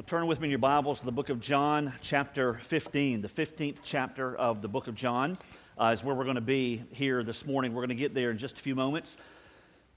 Well, turn with me in your Bibles to the book of John, chapter 15. The 15th chapter of the book of John uh, is where we're going to be here this morning. We're going to get there in just a few moments.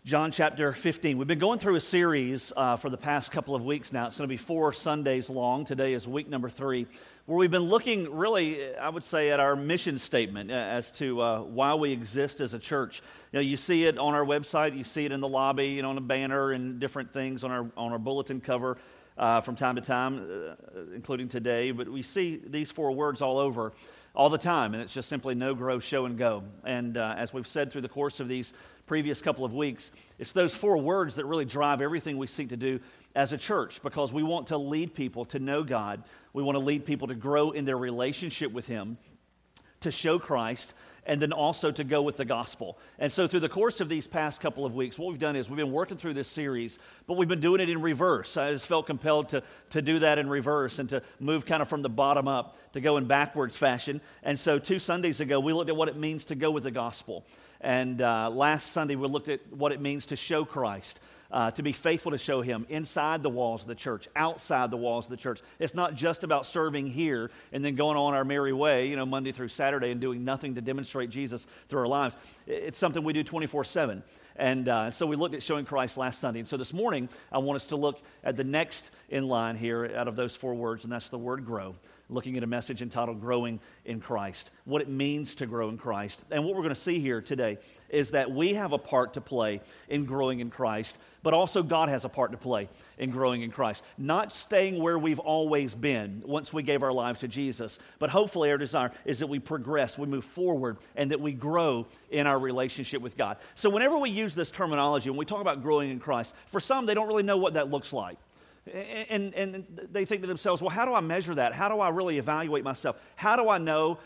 John chapter 15. We've been going through a series uh, for the past couple of weeks now. It's going to be four Sundays long. Today is week number three, where we've been looking really, I would say, at our mission statement uh, as to uh, why we exist as a church. You know, you see it on our website, you see it in the lobby, you know, on a banner and different things on our, on our bulletin cover uh, from time to time, uh, including today. But we see these four words all over all the time, and it's just simply know grow, show, and go. And uh, as we've said through the course of these previous couple of weeks, it's those four words that really drive everything we seek to do as a church because we want to lead people to know God. We want to lead people to grow in their relationship with Him, to show Christ, and then also to go with the gospel. And so, through the course of these past couple of weeks, what we've done is we've been working through this series, but we've been doing it in reverse. I just felt compelled to, to do that in reverse and to move kind of from the bottom up to go in backwards fashion. And so, two Sundays ago, we looked at what it means to go with the gospel. And uh, last Sunday, we looked at what it means to show Christ uh, to be faithful to show Him inside the walls of the church, outside the walls of the church. It's not just about serving here and then going on our merry way, you know, Monday through Saturday and doing nothing to demonstrate Jesus through our lives. It's something we do 24 7. And uh, so we looked at showing Christ last Sunday. And so this morning, I want us to look at the next in line here out of those four words, and that's the word grow looking at a message entitled Growing in Christ, what it means to grow in Christ. And what we're going to see here today is that we have a part to play in growing in Christ, but also God has a part to play in growing in Christ. Not staying where we've always been once we gave our lives to Jesus, but hopefully our desire is that we progress, we move forward, and that we grow in our relationship with God. So whenever we use this terminology, when we talk about growing in Christ, for some, they don't really know what that looks like. And, and they think to themselves, well, how do I measure that? How do I really evaluate myself? How do I know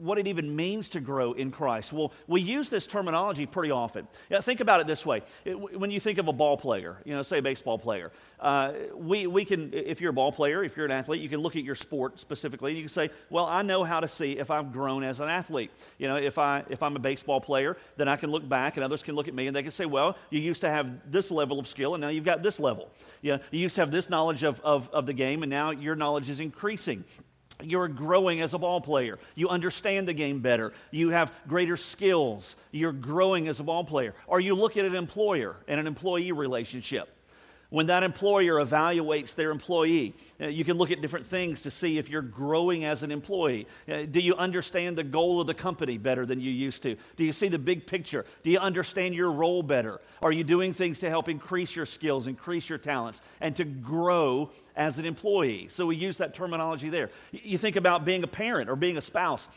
what it even means to grow in Christ. Well, we use this terminology pretty often. Think about it this way. When you think of a ball player, you know, say a baseball player, uh, we, we can, if you're a ball player, if you're an athlete, you can look at your sport specifically and you can say, well, I know how to see if I've grown as an athlete. You know, if, I, if I'm a baseball player, then I can look back and others can look at me and they can say, well, you used to have this level of skill and now you've got this level. You, know, you used to have this knowledge of, of, of the game and now your knowledge is increasing. You're growing as a ball player. You understand the game better. You have greater skills. You're growing as a ball player. Or you look at an employer and an employee relationship. When that employer evaluates their employee, uh, you can look at different things to see if you're growing as an employee. Uh, do you understand the goal of the company better than you used to? Do you see the big picture? Do you understand your role better? Are you doing things to help increase your skills, increase your talents, and to grow as an employee? So we use that terminology there. You think about being a parent or being a spouse,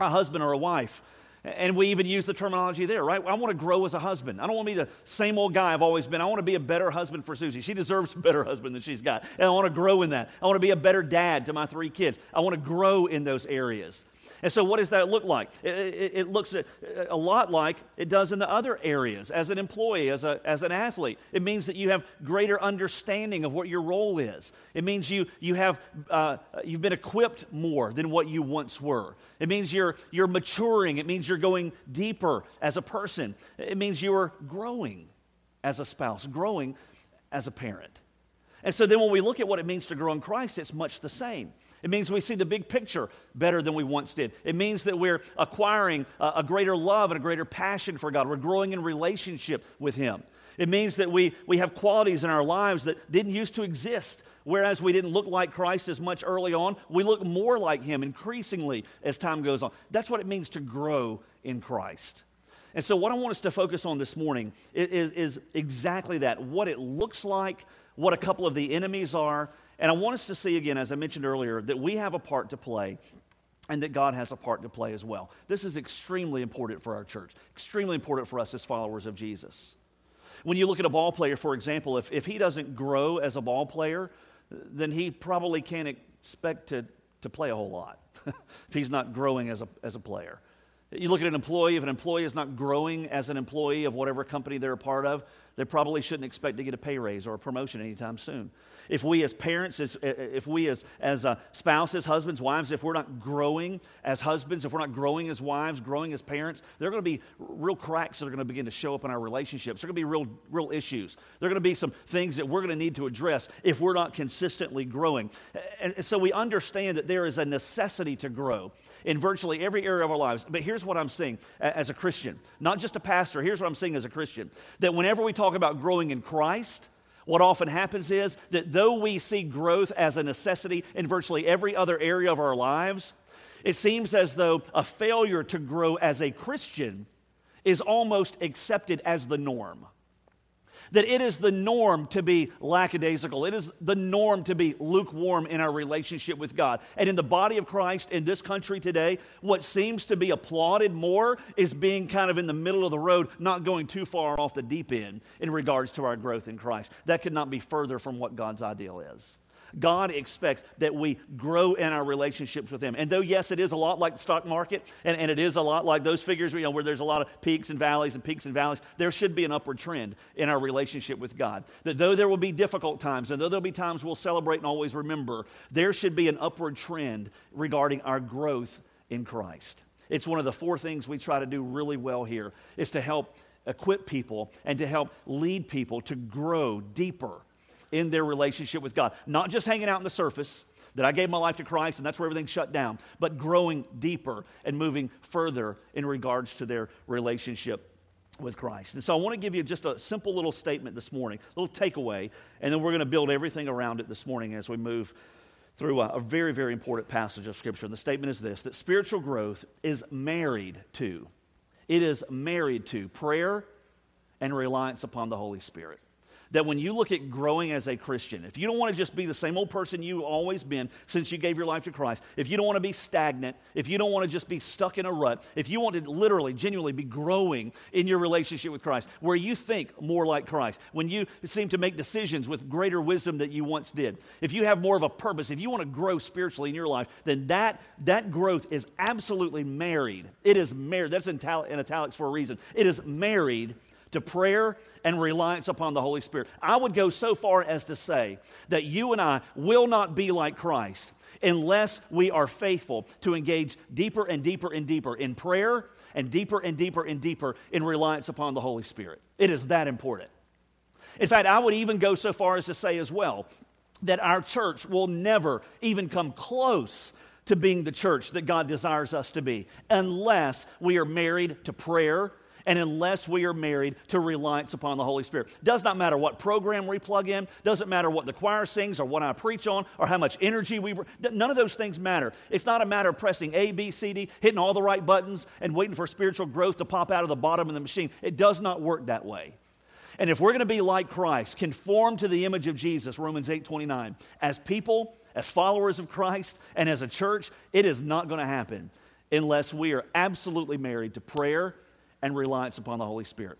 a husband or a wife. And we even use the terminology there, right? I want to grow as a husband. I don't want to be the same old guy I've always been. I want to be a better husband for Susie. She deserves a better husband than she's got. And I want to grow in that. I want to be a better dad to my three kids. I want to grow in those areas. And so, what does that look like? It, it, it, looks a lot like it does in the other areas. As an employee, as, a, as an athlete, it means that you have greater understanding of what your role is. It means you, you have, uh, you've been equipped more than what you once were. It means you're, you're maturing. It means you're going deeper as a person. It means you're growing as a spouse, growing as a parent. And so then when we look at what it means to grow in Christ, it's much the same. It means we see the big picture better than we once did. It means that we're acquiring a, a, greater love and a greater passion for God. We're growing in relationship with Him. It means that we, we have qualities in our lives that didn't used to exist. Whereas we didn't look like Christ as much early on, we look more like Him increasingly as time goes on. That's what it means to grow in Christ. And so, what I want us to focus on this morning is, is exactly that what it looks like, what a couple of the enemies are, and I want us to see again, as I mentioned earlier, that we have a part to play and that God has a part to play as well. This is extremely important for our church, extremely important for us as followers of Jesus. When you look at a ball player, for example, if, if he doesn't grow as a ball player, then he probably can't expect to, to play a whole lot if he's not growing as a, as a player. You look at an employee, if an employee is not growing as an employee of whatever company they're a part of, they probably shouldn't expect to get a pay raise or a promotion anytime soon. If we as parents, as, if we as, as uh, spouses, husbands, wives, if we're not growing as husbands, if we're not growing as wives, growing as parents, there are going to be real cracks that are going to begin to show up in our relationships. There are going to be real, real issues. There are going to be some things that we're going to need to address if we're not consistently growing. And so we understand that there is a necessity to grow in virtually every area of our lives. But here's what I'm seeing as a Christian, not just a pastor. Here's what I'm seeing as a Christian that whenever we talk about growing in Christ, what often happens is that though we see growth as a necessity in virtually every other area of our lives, it seems as though a failure to grow as a Christian is almost accepted as the norm that it is the norm to be lackadaisical. It is the norm to be lukewarm in our relationship with God. And in the body of Christ in this country today, what seems to be applauded more is being kind of in the middle of the road, not going too far off the deep end in regards to our growth in Christ. That could not be further from what God's ideal is. God expects that we grow in our relationships with Him. And though, yes, it is a lot like the stock market, and, and it is a lot like those figures you know, where there's a lot of peaks and valleys and peaks and valleys, there should be an upward trend in our relationship with God. That though there will be difficult times, and though there'll be times we'll celebrate and always remember, there should be an upward trend regarding our growth in Christ. It's one of the four things we try to do really well here is to help equip people and to help lead people to grow deeper in their relationship with God. Not just hanging out on the surface, that I gave my life to Christ and that's where everything shut down, but growing deeper and moving further in regards to their relationship with Christ. And so I want to give you just a simple little statement this morning, a little takeaway, and then we're going to build everything around it this morning as we move through a, a very, very important passage of Scripture. And the statement is this that spiritual growth is married to, it is married to prayer and reliance upon the Holy Spirit that when you look at growing as a Christian, if you don't want to just be the same old person you've always been since you gave your life to Christ, if you don't want to be stagnant, if you don't want to just be stuck in a rut, if you want to literally, genuinely be growing in your relationship with Christ, where you think more like Christ, when you seem to make decisions with greater wisdom that you once did, if you have more of a purpose, if you want to grow spiritually in your life, then that, that growth is absolutely married. It is married. That's in, in italics for a reason. It is married to prayer and reliance upon the Holy Spirit. I would go so far as to say that you and I will not be like Christ unless we are faithful to engage deeper and deeper and deeper in prayer and deeper and deeper and deeper in reliance upon the Holy Spirit. It is that important. In fact, I would even go so far as to say as well that our church will never even come close to being the church that God desires us to be unless we are married to prayer and unless we are married to reliance upon the Holy Spirit. Does not matter what program we plug in, doesn't matter what the choir sings or what I preach on or how much energy we none of those things matter. It's not a matter of pressing A, B, C, D, hitting all the right buttons and waiting for spiritual growth to pop out of the bottom of the machine. It does not work that way. And if we're going to be like Christ, conform to the image of Jesus, Romans 8 29, as people, as followers of Christ, and as a church, it is not going to happen unless we are absolutely married to prayer and reliance upon the Holy Spirit.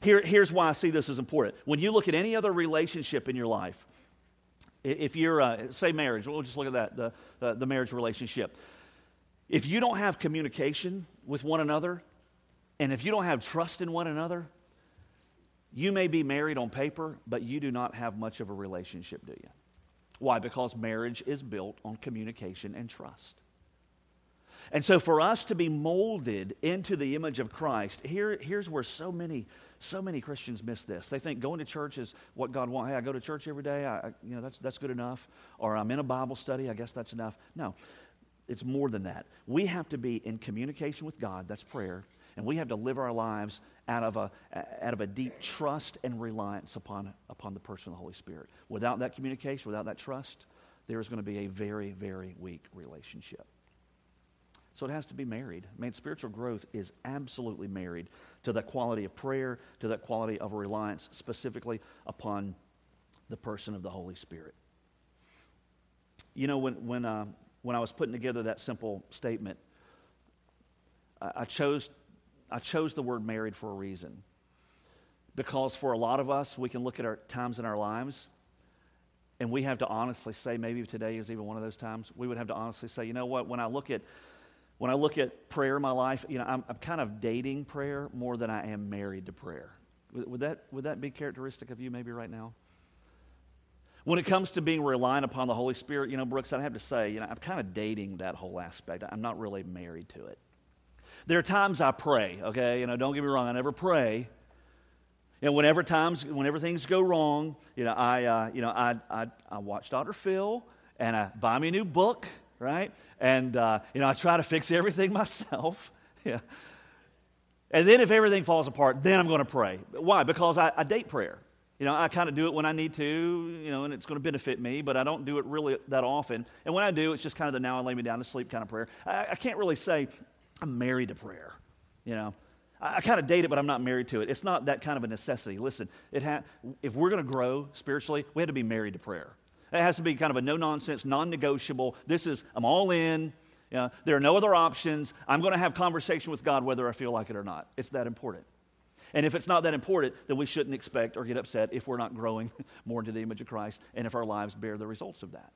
Here, here's why I see this as important. When you look at any other relationship in your life, if you're, uh, say, marriage, we'll just look at that, the, uh, the marriage relationship. If you don't have communication with one another, and if you don't have trust in one another, you may be married on paper, but you do not have much of a relationship, do you? Why? Because marriage is built on communication and trust. And so, for us to be molded into the image of Christ, here, here's where so many, so many Christians miss this. They think going to church is what God wants. Hey, I go to church every day. I, you know, that's, that's good enough. Or I'm in a Bible study. I guess that's enough. No, it's more than that. We have to be in communication with God. That's prayer. And we have to live our lives out of a, out of a deep trust and reliance upon, upon the person of the Holy Spirit. Without that communication, without that trust, there is going to be a very, very weak relationship. So it has to be married. I mean, spiritual growth is absolutely married to that quality of prayer, to that quality of reliance specifically upon the person of the Holy Spirit. You know, when, when, uh, when I was putting together that simple statement, I, I, chose, I chose the word married for a reason. Because for a lot of us, we can look at our times in our lives and we have to honestly say, maybe today is even one of those times, we would have to honestly say, you know what, when I look at when I look at prayer in my life, you know, I'm, I'm kind of dating prayer more than I am married to prayer. Would that, would that be characteristic of you maybe right now? When it comes to being reliant upon the Holy Spirit, you know, Brooks, I have to say, you know, I'm kind of dating that whole aspect. I'm not really married to it. There are times I pray, okay? You know, don't get me wrong, I never pray. You know, whenever times, whenever things go wrong, you know, I, uh, you know, I, I, I watch Dr. Phil and I buy me a new book, right? And, uh, you know, I try to fix everything myself. yeah. And then if everything falls apart, then I'm going to pray. Why? Because I, I date prayer. You know, I kind of do it when I need to, you know, and it's going to benefit me, but I don't do it really that often. And when I do, it's just kind of the now I lay me down to sleep kind of prayer. I, I can't really say I'm married to prayer, you know. I, I kind of date it, but I'm not married to it. It's not that kind of a necessity. Listen, it ha- if we're going to grow spiritually, we have to be married to prayer. It has to be kind of a no nonsense, non negotiable. This is, I'm all in. You know, there are no other options. I'm going to have conversation with God whether I feel like it or not. It's that important. And if it's not that important, then we shouldn't expect or get upset if we're not growing more into the image of Christ and if our lives bear the results of that.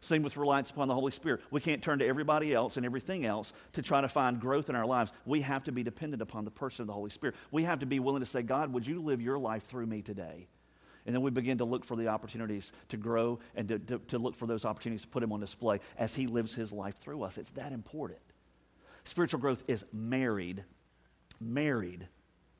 Same with reliance upon the Holy Spirit. We can't turn to everybody else and everything else to try to find growth in our lives. We have to be dependent upon the person of the Holy Spirit. We have to be willing to say, God, would you live your life through me today? And then we begin to look for the opportunities to grow and to, to, to look for those opportunities to put Him on display as He lives His life through us. It's that important. Spiritual growth is married, married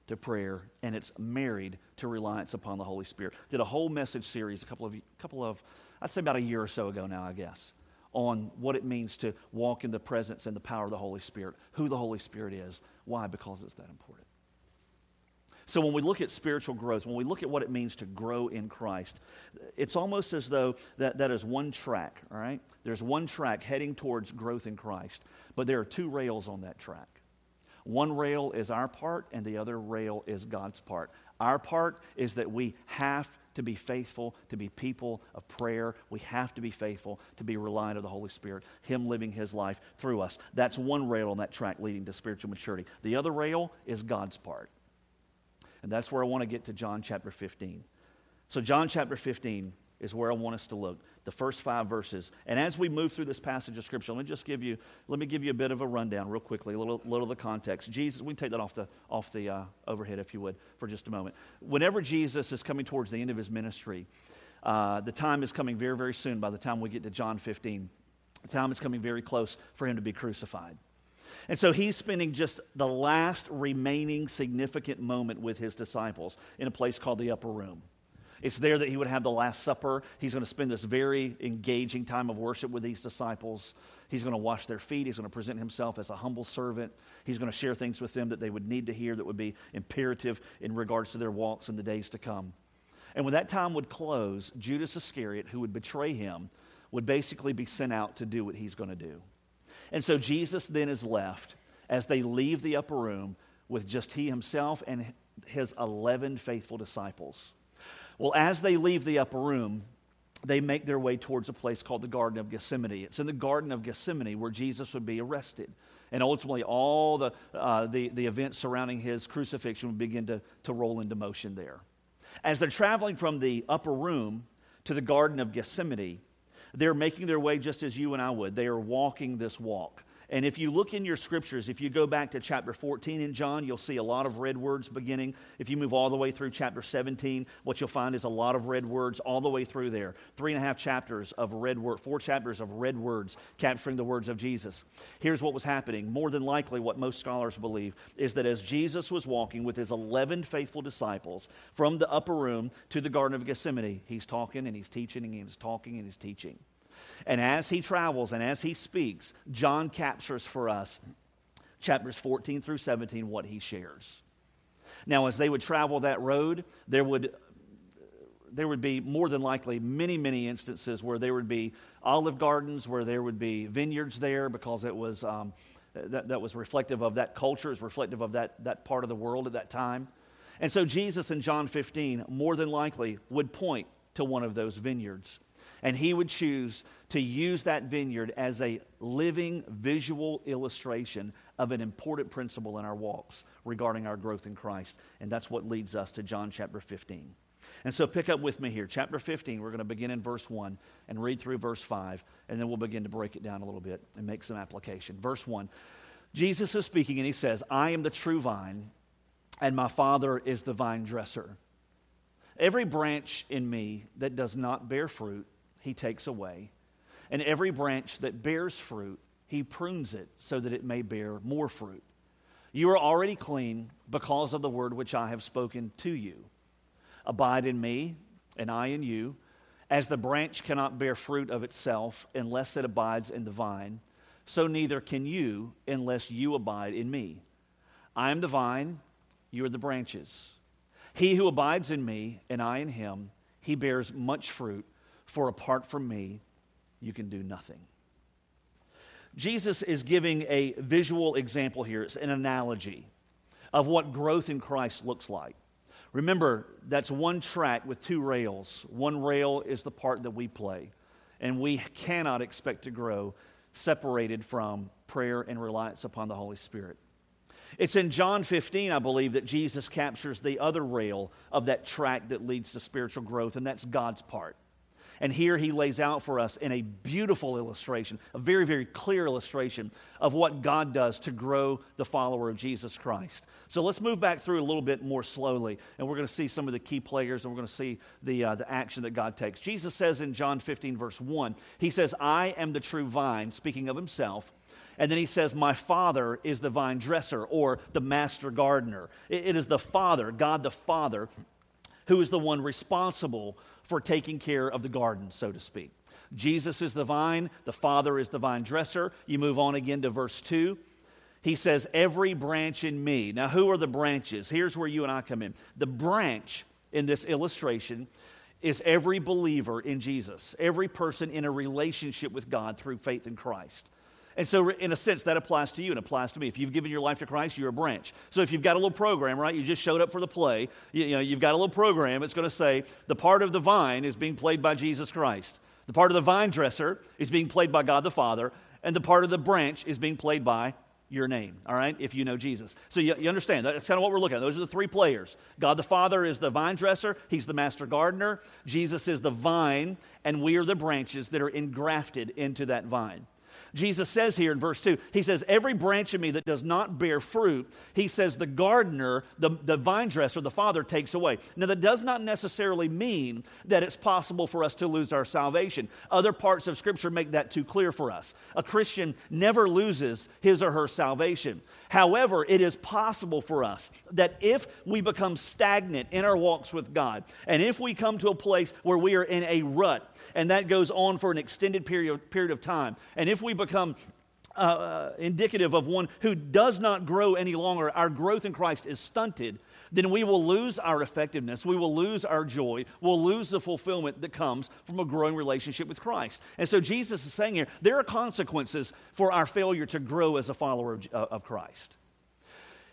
to prayer, and it's married to reliance upon the Holy Spirit. Did a whole message series a couple of, couple of I'd say about a year or so ago now, I guess, on what it means to walk in the presence and the power of the Holy Spirit, who the Holy Spirit is. Why? Because it's that important. So when we look at spiritual growth, when we look at what it means to grow in Christ, it's almost as though that, that is one track, all right? There's one track heading towards growth in Christ, but there are two rails on that track. One rail is our part, and the other rail is God's part. Our part is that we have to be faithful, to be people of prayer. We have to be faithful to be reliant on the Holy Spirit, Him living His life through us. That's one rail on that track leading to spiritual maturity. The other rail is God's part. And that's where I want to get to John chapter 15. So, John chapter 15 is where I want us to look. The first five verses. And as we move through this passage of Scripture, let me just give you, let me give you a bit of a rundown real quickly, a little, little of the context. Jesus, we can take that off the, off the uh, overhead, if you would, for just a moment. Whenever Jesus is coming towards the end of his ministry, uh, the time is coming very, very soon by the time we get to John 15. The time is coming very close for him to be crucified. And so he's spending just the last remaining significant moment with his disciples in a place called the upper room. It's there that he would have the Last Supper. He's going to spend this very engaging time of worship with these disciples. He's going to wash their feet. He's going to present himself as a humble servant. He's going to share things with them that they would need to hear that would be imperative in regards to their walks in the days to come. And when that time would close, Judas Iscariot, who would betray him, would basically be sent out to do what he's going to do. And so Jesus then is left as they leave the upper room with just he himself and his 11 faithful disciples. Well, as they leave the upper room, they make their way towards a place called the Garden of Gethsemane. It's in the Garden of Gethsemane where Jesus would be arrested. And ultimately, all the, uh, the, the events surrounding his crucifixion would begin to, to roll into motion there. As they're traveling from the upper room to the Garden of Gethsemane, they're making their way just as you and I would. They are walking this walk. And if you look in your scriptures, if you go back to chapter 14 in John, you'll see a lot of red words beginning. If you move all the way through chapter 17, what you'll find is a lot of red words all the way through there. Three and a half chapters of red words, four chapters of red words capturing the words of Jesus. Here's what was happening. More than likely, what most scholars believe is that as Jesus was walking with his 11 faithful disciples from the upper room to the Garden of Gethsemane, he's talking and he's teaching and he's talking and he's teaching. And as he travels and as he speaks, John captures for us chapters 14 through 17 what he shares. Now, as they would travel that road, there would there would be more than likely many, many instances where there would be olive gardens, where there would be vineyards there, because it was um, that, that was reflective of that culture, is reflective of that, that part of the world at that time. And so Jesus in John 15 more than likely would point to one of those vineyards and he would choose to use that vineyard as a living visual illustration of an important principle in our walks regarding our growth in Christ. And that's what leads us to John chapter 15. And so pick up with me here. Chapter 15, we're going to begin in verse 1 and read through verse 5, and then we'll begin to break it down a little bit and make some application. Verse 1 Jesus is speaking, and he says, I am the true vine, and my Father is the vine dresser. Every branch in me that does not bear fruit, he takes away. And every branch that bears fruit, he prunes it so that it may bear more fruit. You are already clean because of the word which I have spoken to you. Abide in me, and I in you. As the branch cannot bear fruit of itself unless it abides in the vine, so neither can you unless you abide in me. I am the vine, you are the branches. He who abides in me, and I in him, he bears much fruit, for apart from me, you can do nothing. Jesus is giving a visual example here, it's an analogy of what growth in Christ looks like. Remember, that's one track with two rails. One rail is the part that we play, and we cannot expect to grow separated from prayer and reliance upon the Holy Spirit. It's in John 15, I believe, that Jesus captures the other rail of that track that leads to spiritual growth, and that's God's part. And here he lays out for us in a beautiful illustration, a very, very clear illustration of what God does to grow the follower of Jesus Christ. So let's move back through a little bit more slowly, and we're going to see some of the key players, and we're going to see the, uh, the action that God takes. Jesus says in John 15, verse 1, He says, I am the true vine, speaking of Himself. And then he says, My Father is the vine dresser or the master gardener. it is the Father, God the Father, who is the one responsible for taking care of the garden, so to speak. Jesus is the vine, the Father is the vine dresser. You move on again to verse 2. He says, Every branch in me. Now, who are the branches? Here's where you and I come in. The branch in this illustration is every believer in Jesus, every person in a relationship with God through faith in Christ. And so, in a sense, that applies to you and applies to me. If you've given your life to Christ, you're a branch. So, if you've got a little program, right, you just showed up for the play, you, you know, you've got a little program, it's going to say the part of the vine is being played by Jesus Christ. The part of the vine dresser is being played by God the Father, and the part of the branch is being played by your name, all right, if you know Jesus. So you, you, understand, that's kind of what we're looking at. Those are the three players. God the Father is the vine dresser, He's the master gardener. Jesus is the vine, and we are the branches that are engrafted into that vine. Jesus says here in verse 2, he says, Every branch of me that does not bear fruit, he says, the gardener, the, the vine dresser, the Father takes away. Now, that does not necessarily mean that it's possible for us to lose our salvation. Other parts of Scripture make that too clear for us. A Christian never loses his or her salvation. However, it is possible for us that if we become stagnant in our walks with God, and if we come to a place where we are in a rut, and that goes on for an extended period, period of time. And if we become uh, uh, indicative of one who does not grow any longer, our growth in Christ is stunted, then we will lose our effectiveness. We will lose our joy. We'll lose the fulfillment that comes from a growing relationship with Christ. And so Jesus is saying here there are consequences for our failure to grow as a follower of, uh, of Christ.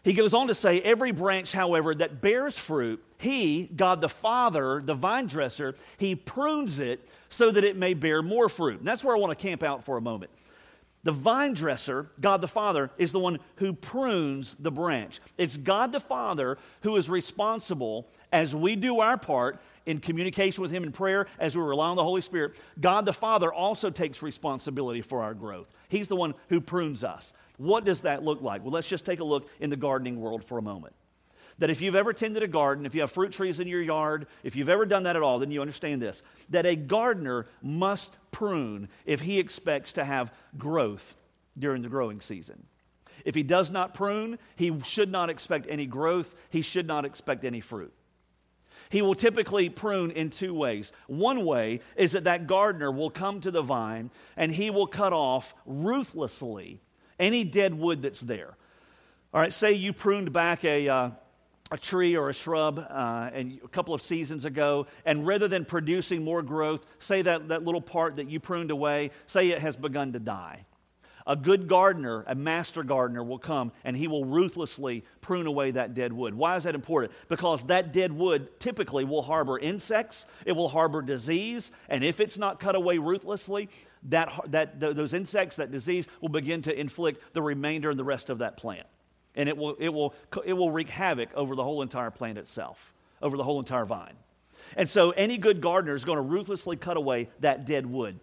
He goes on to say, Every branch, however, that bears fruit, he, God the Father, the vine dresser, he prunes it so that it may bear more fruit. And that's where I want to camp out for a moment. The vine dresser, God the Father, is the one who prunes the branch. It's God the Father who is responsible as we do our part in communication with Him in prayer, as we rely on the Holy Spirit. God the Father also takes responsibility for our growth. He's the one who prunes us. What does that look like? Well, let's just take a look in the gardening world for a moment. That if you've ever tended a garden, if you have fruit trees in your yard, if you've ever done that at all, then you understand this that a gardener must prune if he expects to have growth during the growing season. If he does not prune, he should not expect any growth, he should not expect any fruit. He will typically prune in two ways. One way is that that gardener will come to the vine and he will cut off ruthlessly any dead wood that's there. All right, say you pruned back a, uh, a tree or a shrub uh, and a couple of seasons ago, and rather than producing more growth, say that, that little part that you pruned away, say it has begun to die. A good gardener, a master gardener, will come and he will ruthlessly prune away that dead wood. Why is that important? Because that dead wood typically will harbor insects, it will harbor disease, and if it's not cut away ruthlessly, that, that, those insects, that disease, will begin to inflict the remainder and the rest of that plant. And it will, it, will, it will wreak havoc over the whole entire plant itself, over the whole entire vine. And so, any good gardener is going to ruthlessly cut away that dead wood.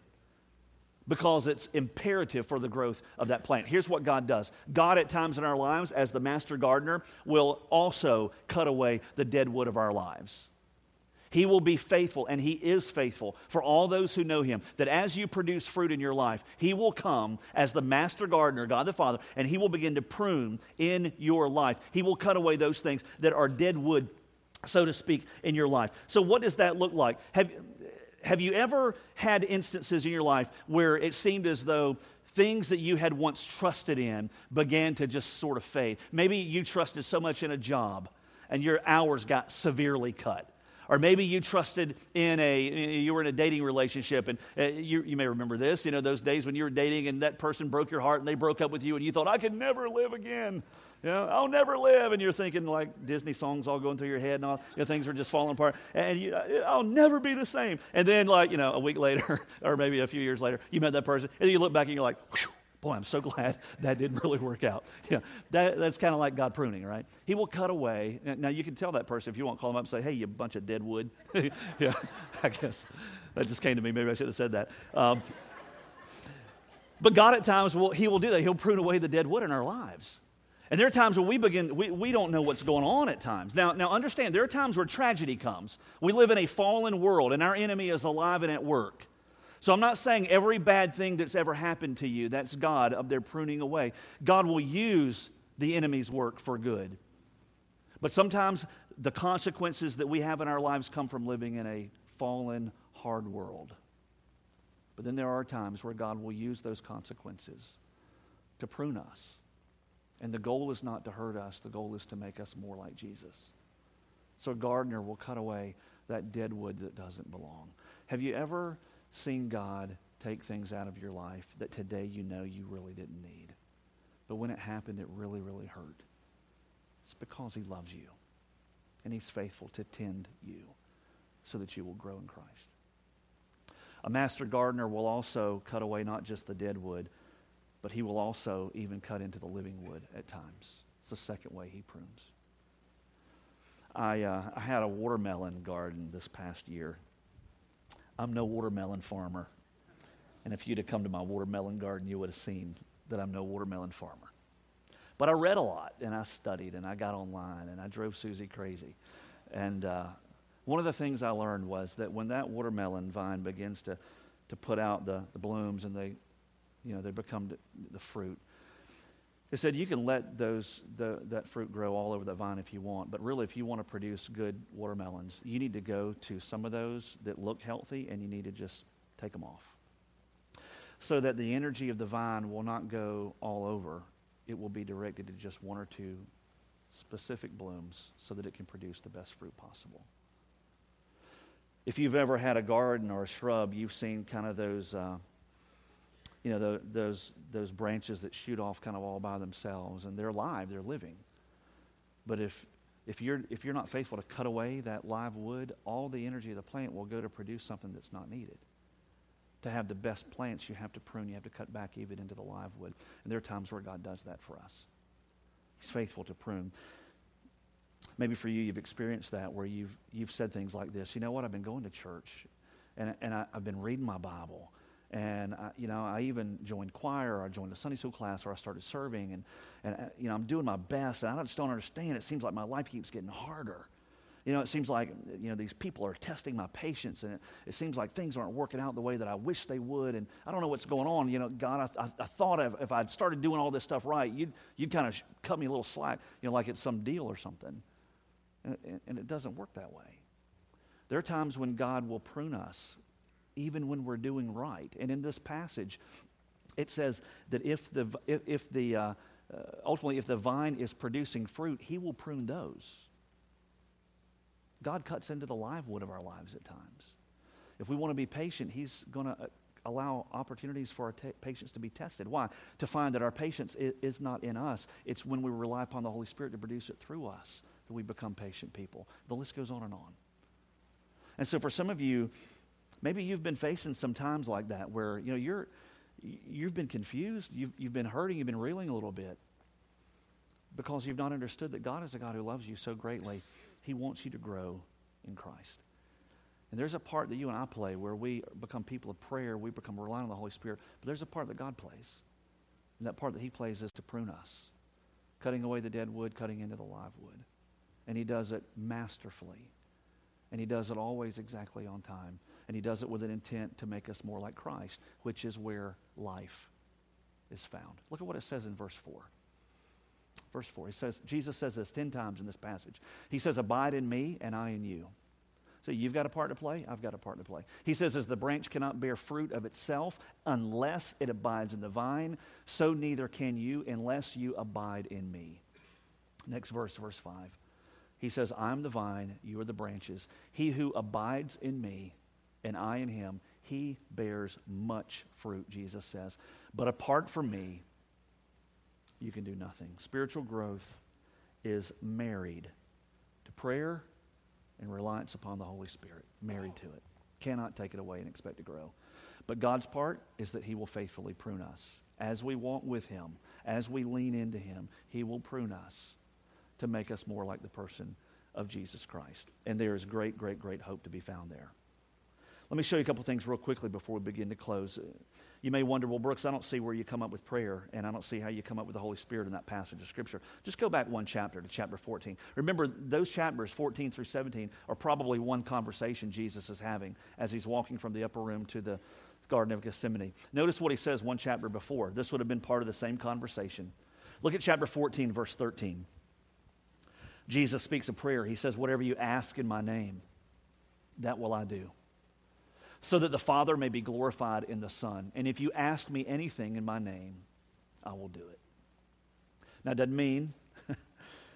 Because it's imperative for the growth of that plant. Here's what God does God, at times in our lives, as the master gardener, will also cut away the dead wood of our lives. He will be faithful, and He is faithful for all those who know Him. That as you produce fruit in your life, He will come as the master gardener, God the Father, and He will begin to prune in your life. He will cut away those things that are dead wood, so to speak, in your life. So, what does that look like? Have, have you ever had instances in your life where it seemed as though things that you had once trusted in began to just sort of fade? Maybe you trusted so much in a job and your hours got severely cut. Or maybe you trusted in a, you were in a dating relationship, and uh, you, you may remember this, you know, those days when you were dating and that person broke your heart and they broke up with you and you thought, I could never live again. You know, I'll never live. And you're thinking like Disney songs all going through your head and all, you know, things are just falling apart. And you, I'll never be the same. And then, like, you know, a week later, or maybe a few years later, you met that person, and you look back and you're like, boy, I'm so glad that didn't really work out. Yeah, that, that's kind of like God pruning, right? He will cut away. Now, you can tell that person if you want, call them up and say, hey, you bunch of dead wood. yeah, I guess. That just came to me. Maybe I should have said that. Um, but God at times, will, He will do that. He'll prune away the dead wood in our lives. And there are times where we begin, we, we don't know what's going on at times. Now, now, understand, there are times where tragedy comes. We live in a fallen world, and our enemy is alive and at work. So I'm not saying every bad thing that's ever happened to you, that's God up there pruning away. God will use the enemy's work for good. But sometimes the consequences that we have in our lives come from living in a fallen, hard world. But then there are times where God will use those consequences to prune us. And the goal is not to hurt us, the goal is to make us more like Jesus. So a gardener will cut away that dead wood that doesn't belong. Have you ever seen God take things out of your life that today you know you really didn't need. But when it happened, it really, really hurt. It's because He loves you and He's faithful to tend you so that you will grow in Christ. A master gardener will also cut away not just the dead wood, but he will also even cut into the living wood at times. It's the second way he prunes. I, uh, I had a watermelon garden this past year I'm no watermelon farmer. And if you'd have come to my watermelon garden, you would have seen that I'm no watermelon farmer. But I read a lot and I studied and I got online and I drove Susie crazy. And uh, one of the things I learned was that when that watermelon vine begins to, to put out the, the blooms and they, you know, they become the, fruit, it said you can let those, the, that fruit grow all over the vine if you want, but really, if you want to produce good watermelons, you need to go to some of those that look healthy and you need to just take them off. So that the energy of the vine will not go all over, it will be directed to just one or two specific blooms so that it can produce the best fruit possible. If you've ever had a garden or a shrub, you've seen kind of those. Uh, you know, the, those, those branches that shoot off kind of all by themselves, and they're alive, they're living. But if, if, you're, if you're not faithful to cut away that live wood, all the energy of the plant will go to produce something that's not needed. To have the best plants, you have to prune, you have to cut back even into the live wood. And there are times where God does that for us. He's faithful to prune. Maybe for you, you've experienced that where you've, you've said things like this You know what? I've been going to church and, and I, I've been reading my Bible and I, you know, I even joined choir, or I joined a Sunday school class, or I started serving, and and uh, you know, I'm doing my best, and I just don't understand. It seems like my life keeps getting harder. You know, it seems like you know these people are testing my patience, and it, it seems like things aren't working out the way that I wish they would, and I don't know what's going on. You know, God, I, I, I thought if, if I'd started doing all this stuff right, you'd you'd kind of cut me a little slack, you know, like it's some deal or something, and, and it doesn't work that way. There are times when God will prune us even when we're doing right. And in this passage, it says that if the, if, if the uh, uh, ultimately, if the vine is producing fruit, he will prune those. God cuts into the live wood of our lives at times. If we want to be patient, he's going to uh, allow opportunities for our t- patience to be tested. Why? To find that our patience is, is not in us. It's when we rely upon the Holy Spirit to produce it through us that we become patient people. The list goes on and on. And so for some of you, Maybe you've been facing some times like that where, you know, you're, you've been confused, you've, you've been hurting, you've been reeling a little bit because you've not understood that God is a God who loves you so greatly. He wants you to grow in Christ. And there's a part that you and I play where we become people of prayer, we become reliant on the Holy Spirit, but there's a part that God plays. And that part that He plays is to prune us, cutting away the dead wood, cutting into the live wood. And He does it masterfully. And He does it always exactly on time. And He does it with an intent to make us more like Christ, which is where life is found. Look at what it says in verse 4. Verse 4, he says, Jesus says this 10 times in this passage. He says, Abide in me, and I in you. So you've got a part to play, I've got a part to play. He says, As the branch cannot bear fruit of itself unless it abides in the vine, so neither can you unless you abide in me. Next verse, verse 5. He says, I'm the vine, you are the branches. He who abides in me, and I in him, he bears much fruit, Jesus says. But apart from me, you can do nothing. Spiritual growth is married to prayer and reliance upon the Holy Spirit, married to it. Cannot take it away and expect to grow. But God's part is that He will faithfully prune us. As we walk with Him, as we lean into Him, He will prune us to make us more like the person of Jesus Christ. And there is great, great, great hope to be found there. Let me show you a couple things real quickly before we begin to close. You may wonder, well, Brooks, I don't see where you come up with prayer, and I don't see how you come up with the Holy Spirit in that passage of Scripture. Just go back one chapter to chapter 14. Remember, those chapters, 14 through 17, are probably one conversation Jesus is having as he's walking from the upper room to the Garden of Gethsemane. Notice what he says one chapter before. This would have been part of the same conversation. Look at chapter 14, verse 13. Jesus speaks a prayer. He says, Whatever you ask in my name, that will I do so that the Father may be glorified in the Son. And if you ask me anything in my name, I will do it. Now, it doesn't mean.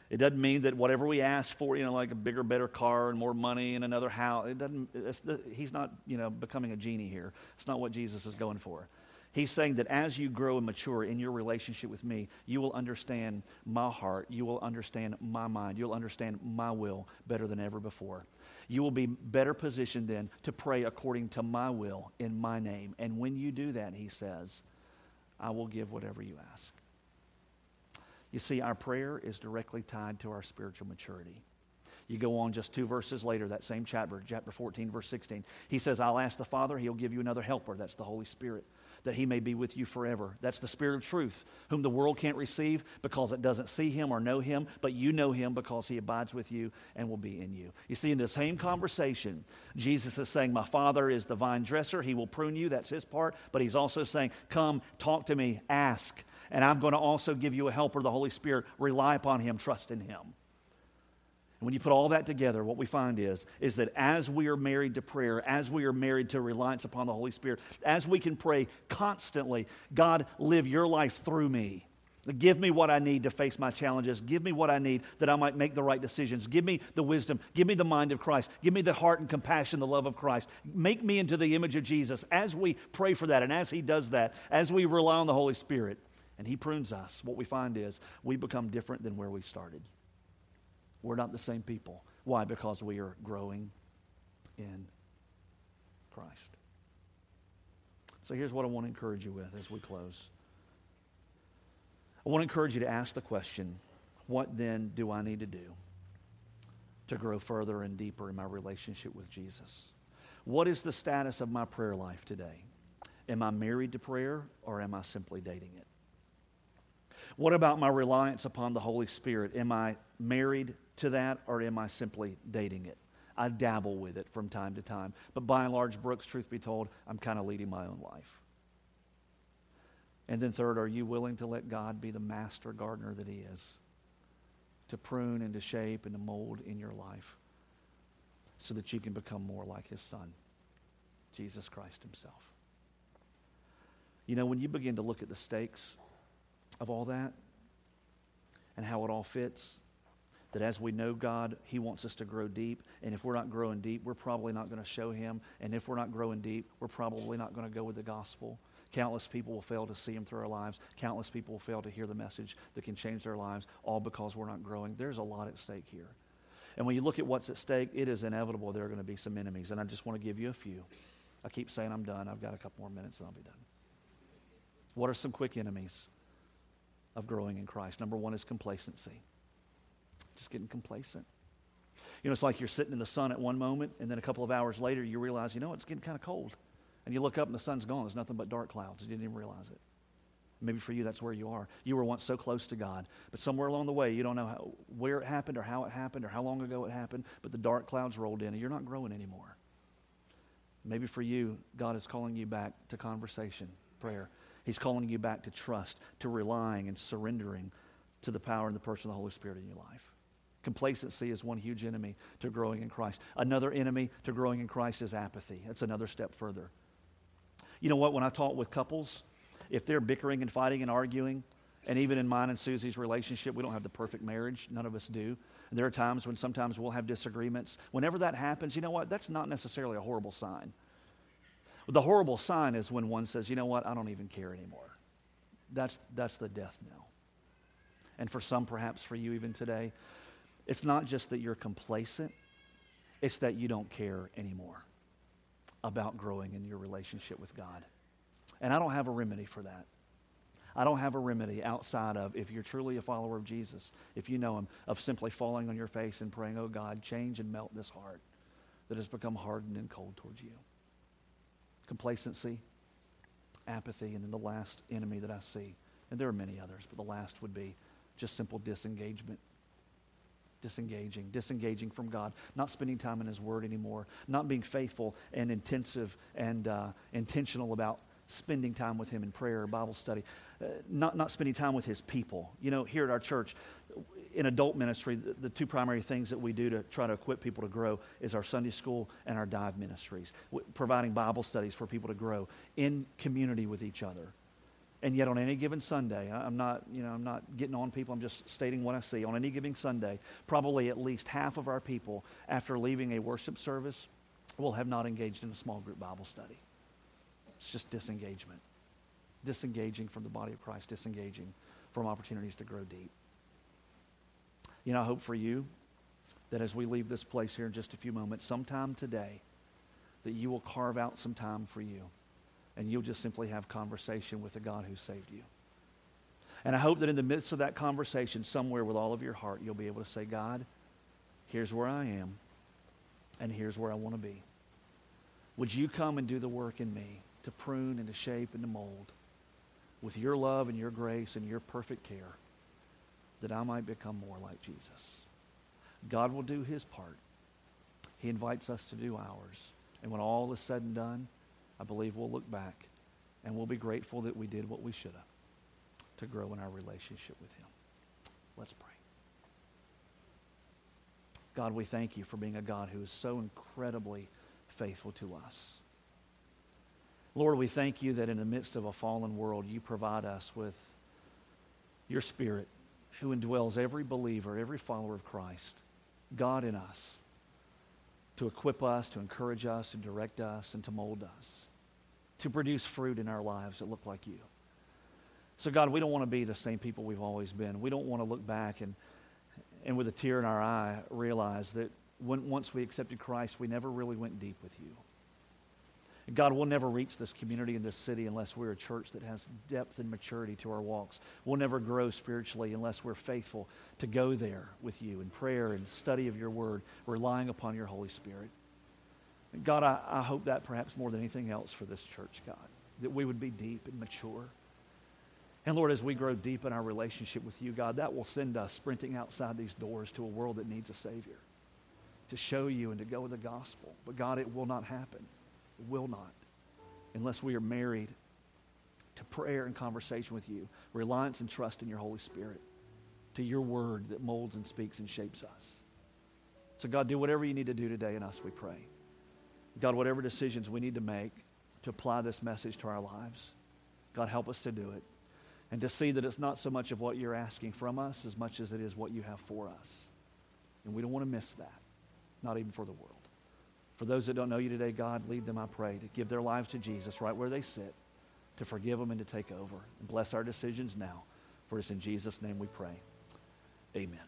It doesn't mean that whatever we ask for, you know, like a bigger, better car and more money and another house, it doesn't, he's not, you know, becoming a genie here. It's not what Jesus is going for. He's saying that as you grow and mature in your relationship with me, you will understand my heart. You will understand my mind. You'll understand my will better than ever before you will be better positioned then to pray according to my will in my name. And when you do that, he says, I will give whatever you ask. You see, our prayer is directly tied to our spiritual maturity. You go on just two verses later, that same chapter, chapter 14, verse 16. He says, I'll ask the Father, he'll give you another helper. That's the Holy Spirit that he may be with you forever. That's the Spirit of truth, whom the world can't receive because it doesn't see him or know him, but you know him because he abides with you and will be in you. You see, in the same conversation, Jesus is saying, My Father is the vine dresser. He will prune you. That's his part. But he's also saying, Come, talk to me, ask. And I'm going to also give you a helper, the Holy Spirit. Rely upon him, trust in him. And when you put all that together, what we find is, is that as we are married to prayer, as we are married to reliance upon the Holy Spirit, as we can pray constantly, God, live your life through me. Give me what I need to face my challenges. Give me what I need that I might make the right decisions. Give me the wisdom. Give me the mind of Christ. Give me the heart and compassion, the love of Christ. Make me into the image of Jesus. As we pray for that and as He does that, as we rely on the Holy Spirit and He prunes us, what we find is we become different than where we started. We're not the same people. Why? Because we are growing in Christ. So here's what I want to encourage you with as we close. I want to encourage you to ask the question what then do I need to do to grow further and deeper in my relationship with Jesus? What is the status of my prayer life today? Am I married to prayer or am I simply dating it? What about my reliance upon the Holy Spirit? Am I married to that, or am I simply dating it? I dabble with it from time to time. But by and large, Brooks, truth be told, I'm kind of leading my own life. And then, third, are you willing to let God be the master gardener that He is? To prune and to shape and to mold in your life so that you can become more like His Son, Jesus Christ Himself. You know, when you begin to look at the stakes of all that and how it all fits, that as we know God, He wants us to grow deep. And if we're not growing deep, we're probably not going to show Him. And if we're not growing deep, we're probably not going to go with the gospel. Countless people will fail to see Him through our lives. Countless people will fail to hear the message that can change their lives, all because we're not growing. There's a lot at stake here. And when you look at what's at stake, it is inevitable there are going to be some enemies. And I just want to give you a few. I keep saying I'm done. I've got a couple more minutes and I'll be done. What are some quick enemies of growing in Christ? Number one is complacency just getting complacent. You know, it's like you're sitting in the sun at one moment, and then a couple of hours later, you realize, you know, it's getting kind of cold. And you look up and the sun's gone. There's nothing but dark clouds. You didn't even realize it. Maybe for you, that's where you are. You were once so close to God, but somewhere along the way, you don't know how, where it happened or how it happened or how long ago it happened, but the dark clouds rolled in and you're not growing anymore. Maybe for you, God is calling you back to conversation, prayer. He's calling you back to trust, to relying and surrendering to the power and the person of the Holy Spirit in your life. Complacency is one huge enemy to growing in Christ. Another enemy to growing in Christ is apathy. That's another step further. You know what? When I talk with couples, if they're bickering and fighting and arguing, and even in mine and Susie's relationship, we don't have the perfect marriage. None of us do. And there are times when sometimes we'll have disagreements. Whenever that happens, you know what? That's not necessarily a horrible sign. The horrible sign is when one says, you know what? I don't even care anymore. That's, that's the death knell. And for some, perhaps for you even today, it's not just that you're complacent, it's that you don't care anymore about growing in your relationship with God. And I don't have a remedy for that. I don't have a remedy outside of, if you're truly a follower of Jesus, if you know Him, of simply falling on your face and praying, Oh God, change and melt this heart that has become hardened and cold towards you. Complacency, apathy, and then the last enemy that I see, and there are many others, but the last would be just simple disengagement disengaging, disengaging from God, not spending time in His Word anymore, not being faithful and intensive and uh, intentional about spending time with Him in prayer, Bible study, uh, not, not spending time with His people. You know, here at our church, in adult ministry, the, the, two primary things that we do to try to equip people to grow is our Sunday school and our dive ministries, providing Bible studies for people to grow in community with each other. And yet, on any given Sunday, I'm not, you know, I'm not getting on people. I'm just stating what I see. On any given Sunday, probably at least half of our people, after leaving a worship service, will have not engaged in a small group Bible study. It's just disengagement, disengaging from the body of Christ, disengaging from opportunities to grow deep. You know, I hope for you that as we leave this place here in just a few moments, sometime today, that you will carve out some time for you and you'll just simply have conversation with the God who saved you. And I hope that in the midst of that conversation, somewhere with all of your heart, you'll be able to say, God, here's where I am, and here's where I want to be. Would you come and do the work in me to prune and to shape and to mold with your love and your grace and your perfect care that I might become more like Jesus? God will do his part. He invites us to do ours. And when all is said and done, I believe we'll look back and we'll be grateful that we did what we should have to grow in our relationship with Him. Let's pray. God, we thank you for being a God who is so incredibly faithful to us. Lord, we thank you that in the midst of a fallen world, you provide us with your Spirit who indwells every believer, every follower of Christ, God in us, to equip us, to encourage us, to direct us, and to mold us to produce fruit in our lives that look like you. So, God, we don't want to be the same people we've always been. We don't want to look back and, and with a tear in our eye, realize that when, once we accepted Christ, we never really went deep with you. God, we'll never reach this community in this city unless we're a church that has depth and maturity to our walks. We'll never grow spiritually unless we're faithful to go there with you in prayer and study of your word, relying upon your Holy Spirit. God, I, I hope that perhaps more than anything else for this church, God, that we would be deep and mature. And Lord, as we grow deep in our relationship with you, God, that will send us sprinting outside these doors to a world that needs a Savior, to show you and to go with the gospel. But God, it will not happen. Will not unless we are married to prayer and conversation with you, reliance and trust in your Holy Spirit, to your word that molds and speaks and shapes us. So, God, do whatever you need to do today in us, we pray. God, whatever decisions we need to make to apply this message to our lives, God, help us to do it. And to see that it's not so much of what you're asking from us as much as it is what you have for us. And we don't want to miss that, not even for the world. For those that don't know you today, God, lead them, I pray, to give their lives to Jesus right where they sit, to forgive them and to take over. And bless our decisions now. For it's in Jesus' name we pray. Amen.